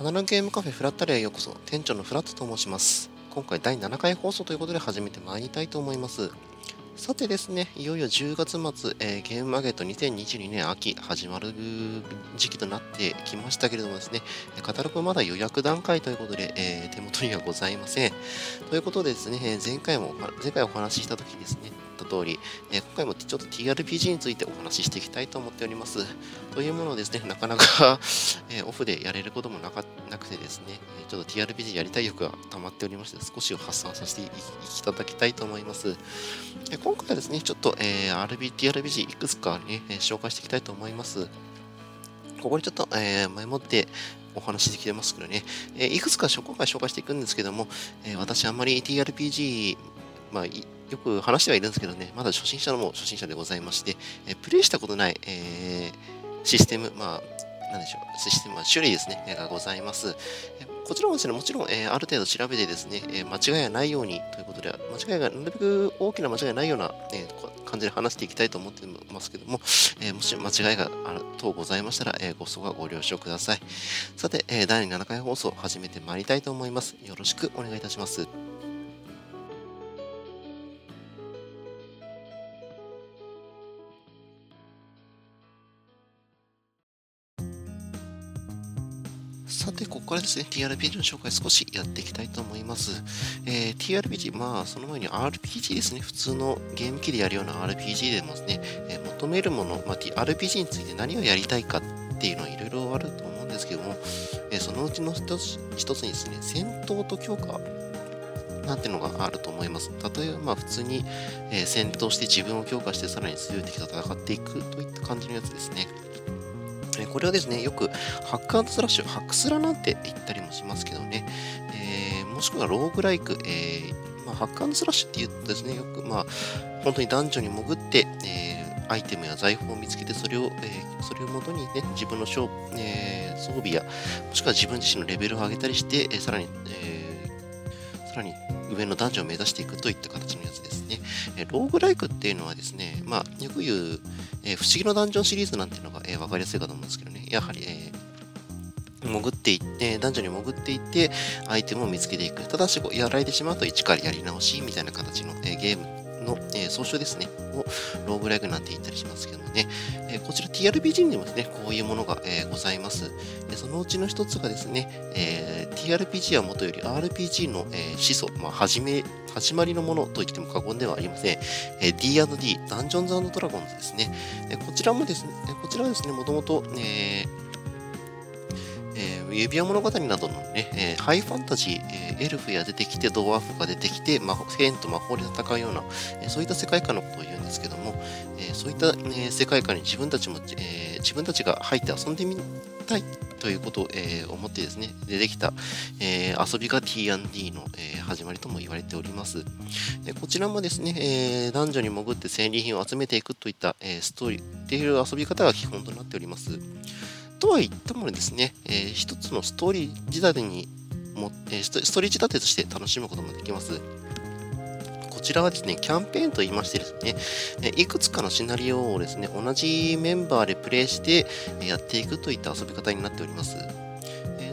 アナログゲームカフェフラッタリアへようこそ、店長のフラットと申します。今回第7回放送ということで始めてまいりたいと思います。さてですね、いよいよ10月末、えー、ゲームマーケット2022年秋始まる時期となってきましたけれどもですね、カタログはまだ予約段階ということで、えー、手元にはございません。ということでですね、前回も、前回お話ししたときですね、通り、えー、今回もちょっと TRPG についてお話ししていきたいと思っております。というものをですね、なかなかえオフでやれることもなかなくてですね、ちょっと TRPG やりたい欲が溜まっておりまして、少し発散させていただきたいと思います。え今回はですね、ちょっと、えー、RB、TRPG いくつかね、え紹介していきたいと思います。ここにちょっと、え、前もってお話できてますけどね、え、いくつか今回紹介していくんですけども、え、私あんまり TRPG、まあ、よく話してはいるんですけどね、まだ初心者のも初心者でございまして、えプレイしたことない、え、システム、まあ、なんでしょう、システム、種類ですね、がございます。こちらもですね、もちろん、えー、ある程度調べてですね、えー、間違いがないようにということで、間違いが、なるべく大きな間違いがないような、えー、感じで話していきたいと思ってますけども、えもし間違いがある等ございましたら、えごそがご了承ください。さて、え第7回放送始めてまいりたいと思います。よろしくお願いいたします。さて、ここからですね、TRPG の紹介少しやっていきたいと思います。えー、TRPG、まあ、その前に RPG ですね、普通のゲーム機でやるような RPG でもですね、えー、求めるもの、まあ、RPG について何をやりたいかっていうのはいろいろあると思うんですけども、えー、そのうちの一つ一つにですね、戦闘と強化なんてのがあると思います。例えば、まあ、普通に、え戦闘して自分を強化してさらに強い敵と戦っていくといった感じのやつですね。えこれはですね、よくハックスラッシュ、ハックスラなんて言ったりもしますけどね、えー、もしくはローグライク、えー、まあ、ハックスラッシュって言うとですね、よくまあ、本当に男女に潜って、えー、アイテムや財宝を見つけて、それを、え、それをもとにね、自分の装,、え、装備や、もしくは自分自身のレベルを上げたりして、え、さらに、え、さらに上の男女を目指していくといった形のやつですね。えローグライクっていうのはですね、まあ、よく言う、え、不思議のダンジョンシリーズなんていうのが、え、分かりやすいかと思うんですけどね、やはり、えー、潜っていって、男女に潜っていって、アイテムを見つけていく。ただし、やられてしまうと一からやり直しみたいな形の、え、ゲームの、えー、総称ですね、をローグライクなんて言ったりしますけどもね、えー、こちら TRPG にもですね、こういうものが、えー、ございます。でそのうちの一つがですね、え、TRPG はもとより RPG の、え、始祖、まあ、始め、始まりのものと言っても過言ではありません。えー、D&D、ダンジョンズドラゴンズですね。えこちらもですね、こちらはですね、もともと、えー、指輪物語などのね、えー、ハイファンタジー、えー、エルフや出てきて、ドワーフが出てきて、魔法剣と魔法で戦うような、えそういった世界観のことを言うんですけども、えそういった、え世界観に自分たちも、え自分たちが入って遊んでみたいということを、え思ってですね、出てきた、え遊びが D&D の、え始まりとも言われております。でこちらもですね、え男女に潜って戦利品を集めていくといった、えストーリーっていう遊び方が基本となっております。とは言ってもですね、えー、一つのストーリー仕立てにも、えー、ストーリー仕立てとして楽しむこともできます。こちらはですね、キャンペーンと言いましてですね、いくつかのシナリオをですね、同じメンバーでプレイしてやっていくといった遊び方になっております。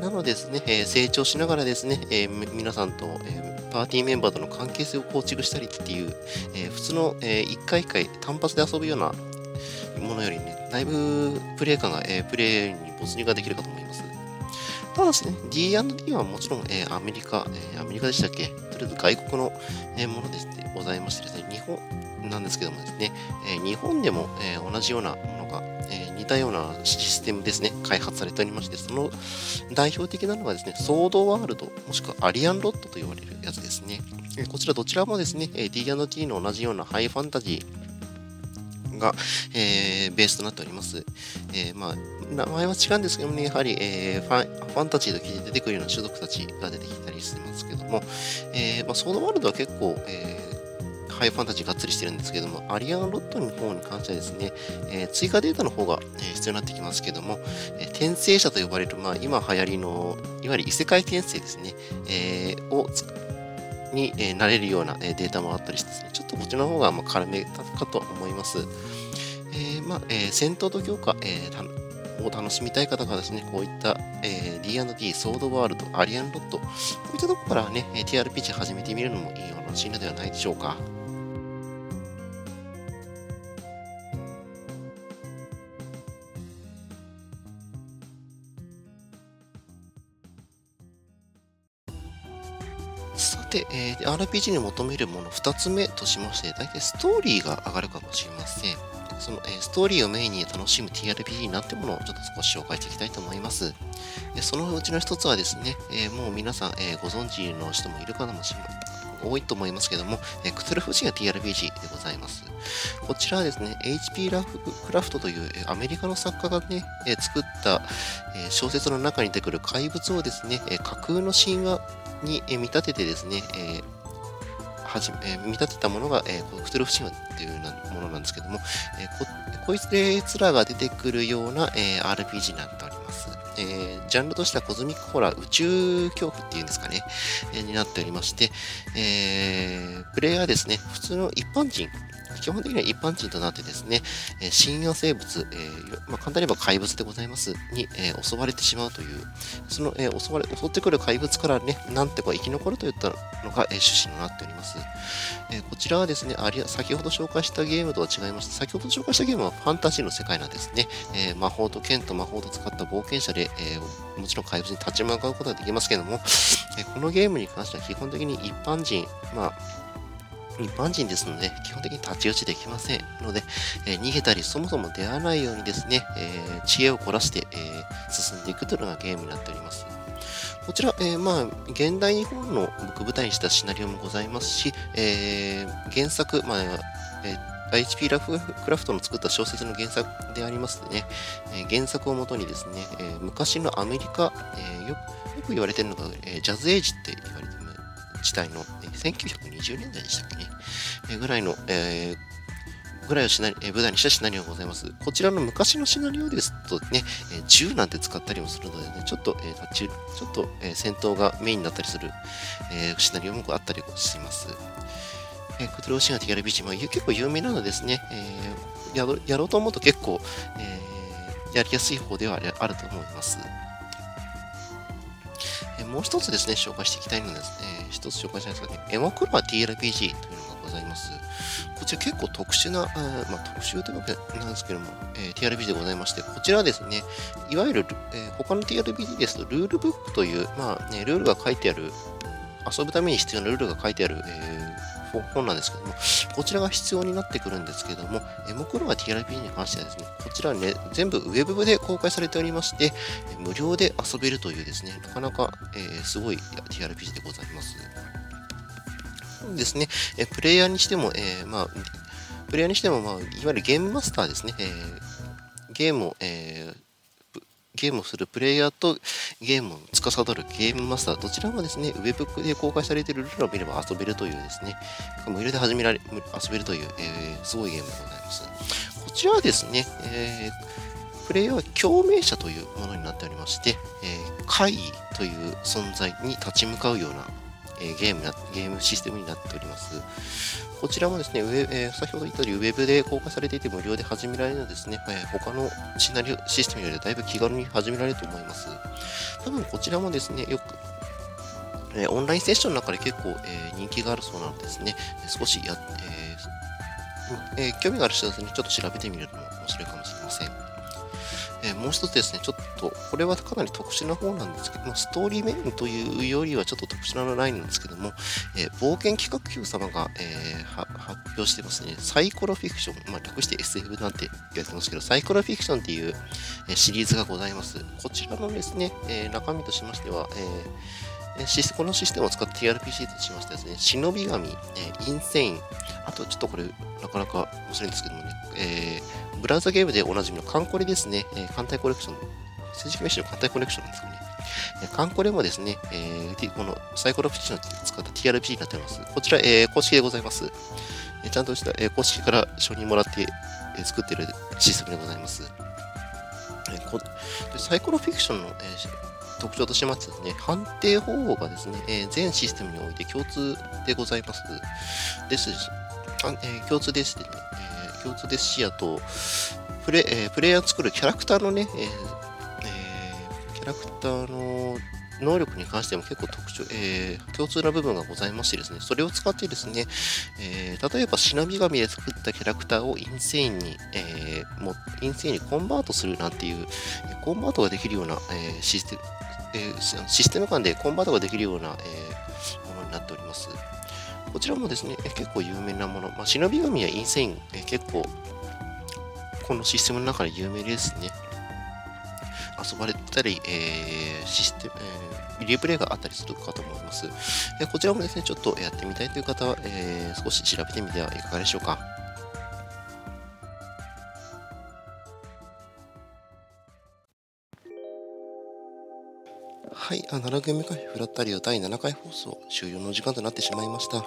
なのでですね、成長しながらですね、皆さんとパーティーメンバーとの関係性を構築したりっていう、普通の1回1回単発で遊ぶようなものよりね、だいぶプレイ感が、えー、プレイに没入ができるかと思います。ただですね、D&D はもちろん、えー、アメリカ、えー、アメリカでしたっけ？とりあえず外国の、えー、ものですね、ございましてですね、日本なんですけどもですね、えー、日本でも、えー、同じようなものが、えー、似たようなシステムですね、開発されておりまして、その代表的なのがですね、ソードワールド、もしくはアリアンロットと言われるやつですね。こちらどちらもですね、D&D の同じようなハイファンタジー、が、えー、ベースとなっております。えー、まあ、名前は違うんですけどもね、やはり、えー、ファファンタジーと聞いて出てくるような種族たちが出てきたりしてますけども、えーまあ、ソードワールドは結構、えー、ハイファンタジーがっつりしてるんですけども、アリアンロットの方に関してはですね、えー、追加データの方が、えー、必要になってきますけども、えー、転生者と呼ばれる、まあ、今流行りの、いわゆる異世界転生ですね、えー、をに、えー、なれるような、えー、データもあったりしてですね、ちょっとこっちの方がまあ絡めたかと思います。えーまあえー、戦闘と強化、えー、を楽しみたい方がですね、こういった、えー、D&D、ソードワールド、アリアンロッド、こういったところからね、TRPG 始めてみるのもいいようなシーンではないでしょうか。さて、えー、RPG に求めるもの2つ目としまして、大体ストーリーが上がるかもしれません。その、えー、ストーリーをメインに楽しむ TRPG になってものをちょっと少し紹介していきたいと思います。えそのうちの1つはですね、えー、もう皆さん、えご存知の人もいるかもしれません。多いと思いますけども、えクトゥルフ神話 TRPG でございます。こちらはですね、HP ラフクラフトというえアメリカの作家がね、え作ったえ小説の中に出てくる怪物をですね、え架空の神話にえ見立ててですね、えはじえ見立てたものが、えー、クトゥルフ神話っていうようなものなんですけども、えー、ここいつらが出てくるような、えー、RPG になっております。えー、ジャンルとしてはコズミックホラー、宇宙恐怖っていうんですかね、えー、になっておりまして、えー、プレイヤーですね、普通の一般人基本的には一般人となってですね、えー、神話生物、えー、まあ、簡単に言えば怪物でございます、に、えー、襲われてしまうという、その、え襲われ、襲ってくる怪物からね、なんてこう生き残るといったのが、え趣旨になっております。えこちらはですね、あり先ほど紹介したゲームとは違いまして、先ほど紹介したゲームはファンタジーの世界なんですね。え魔法と剣と魔法と使った冒険者で、えもちろん怪物に立ち向かうことはできますけども、えこのゲームに関しては基本的に一般人、まあ、一般人ですので、基本的に太刀打ちできませんので、えー、逃げたり、そもそも出会わないようにですね、えー、知恵を凝らして、えー、進んでいくというのがゲームになっております。こちら、えー、まあ、現代日本の舞台にしたシナリオもございますし、えー、原作、まあ、えー HP ラフクラフトの作った小説の原作でありますね、えー、原作をもとにですね、えー、昔のアメリカ、えー、よく言われているのが、えジャズエイジって時代の、え1920年代でしたっけね、えぐらいの、えー、ぐらいをシナリ、え舞台にしたシナリオがございます。こちらの昔のシナリオですとね、え銃なんて使ったりもするのでね、ちょっと、えー、ちょっと、えー、戦闘がメインになったりする、えー、シナリオもあったりします。えー、クトゥルオシンガ TRPG、まあ、結構有名なのですね、えーやろ、やろうと思うと結構、えー、やりやすい方ではあると思います。もう一つですね、紹介していきたいのですね、一つ紹介したいんですがね、エモクロア TRPG というのがございます。こちら結構特殊な、あまあ、特殊というわけなんですけども、えー、TRPG でございまして、こちらはですね、いわゆる、えー、他の TRPG ですと、ルールブックという、まあね、ルールが書いてある、遊ぶために必要なルールが書いてある、えー本なんですけども、こちらが必要になってくるんですけども、エモクロガ TRP に関してはですね、こちらね、全部ウェブで公開されておりまして、無料で遊べるというですね、なかなか、えー、すごい TRPG でございます。ですね、えプレイヤーにしても、えー、まあ、プレイヤーにしても、まあ、いわゆるゲームマスターですね、えー、ゲームを、えーゲームをするプレイヤーとゲームを司るゲームマスター、どちらもですね、ウェブで公開されているルールを見れば遊べるというですね、無料で始められ、遊べるという、えー、すごいゲームでございます。こちらはですね、えー、プレイヤーは共鳴者というものになっておりまして、えー、怪異という存在に立ち向かうような、えー、ゲームな、ゲームシステムになっております。こちらもですね、えー、先ほど言ったようにウェブで公開されていて無料で始められるのですね、えー、他のシナリオシステムよりはだいぶ気軽に始められると思います。多分こちらもですね、よくえー、オンラインセッションの中で結構、え、人気があるそうなのですね、少しや、えーえー、興味がある人はですね、ちょっと調べてみるのも面白いかもしれません。えー、もう一つですね、ちょっと、これはかなり特殊な方なんですけども、ストーリーメインというよりはちょっと特殊なラインなんですけども、えー、冒険企画級様が、えー、発表してますね、サイコロフィクション、まあ、略して SF なんて言われてますけど、サイコロフィクションっていう、えシリーズがございます。こちらのですね、え中身としましては、え、このシステムを使った TRPC としましてですね、忍び神、えー、インセイン、あとちょっとこれ、なかなか面白いんですけどもね、えー、ブラウザゲームでおなじみのカンコレですね、えー、艦隊コレクション、正式名称の艦隊コレクションなんですかね。えー、カンコレもですね、えー、このサイコロフィクションを使った TRPG になっております。こちら、えー、公式でございます。えー、ちゃんとした、えー、公式から承認もらって、えー、作っているシステムでございます。えー、こサイコロフィクションの、えー、特徴としましてですね、判定方法がですね、えー、全システムにおいて共通でございます。です、えー、共通ですねえ、共通ですし、あと、プレ,、えー、プレイヤーを作るキャラクターのね、えーャラクターの能力に関しても結構特徴、えー、共通な部分がございましてですね、それを使ってですね、えー、例えば、シナビ神で作ったキャラクターをインセインに、えー、もインセインにコンバートするなんていう、コンバートができるような、えー、システム、えー、システム間でコンバートができるような、えー、ものになっております。こちらもですね、え結構有名なもの、まあ、忍び神やインセイン、え結構、このシステムの中で有名ですね。遊ばれたり、えー、システム、えー、リプレイがあったりするかと思います。えこちらもですね、ちょっとやってみたいという方は、えー、少し調べてみてはいかがでしょうか。はい、あ、7組会フラッタリオ第7回放送終了の時間となってしまいました。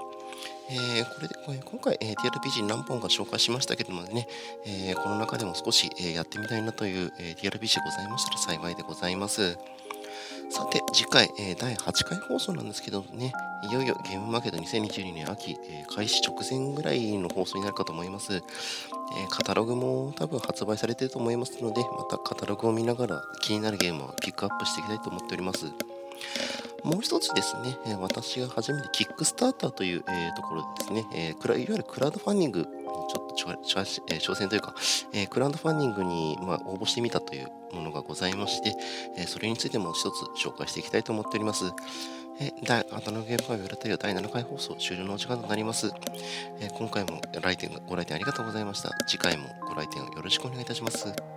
えー、これで、これ今回、えー、TRPG 何本か紹介しましたけどもね、え、この中でも少し、え、やってみたいなという、えー、TRPG ございましたら幸いでございます。さて、次回、えー、第8回放送なんですけどね、いよいよゲームマーケット2022年秋、え、開始直前ぐらいの放送になるかと思います。え、カタログも多分発売されていると思いますので、またカタログを見ながら気になるゲームをピックアップしていきたいと思っております。もう一つですね、え私が初めてキックスターターという、えところですね、えいわゆるクラウドファンディングちょっと挑戦というか、えクラウドファンディングに、ま応募してみたというものがございまして、えそれについても一つ紹介していきたいと思っております。え第、アタノゲーム会ウラタイ第7回放送終了のお時間となります。え今回も来店ご来店ありがとうございました。次回もご来店をよろしくお願いいたします。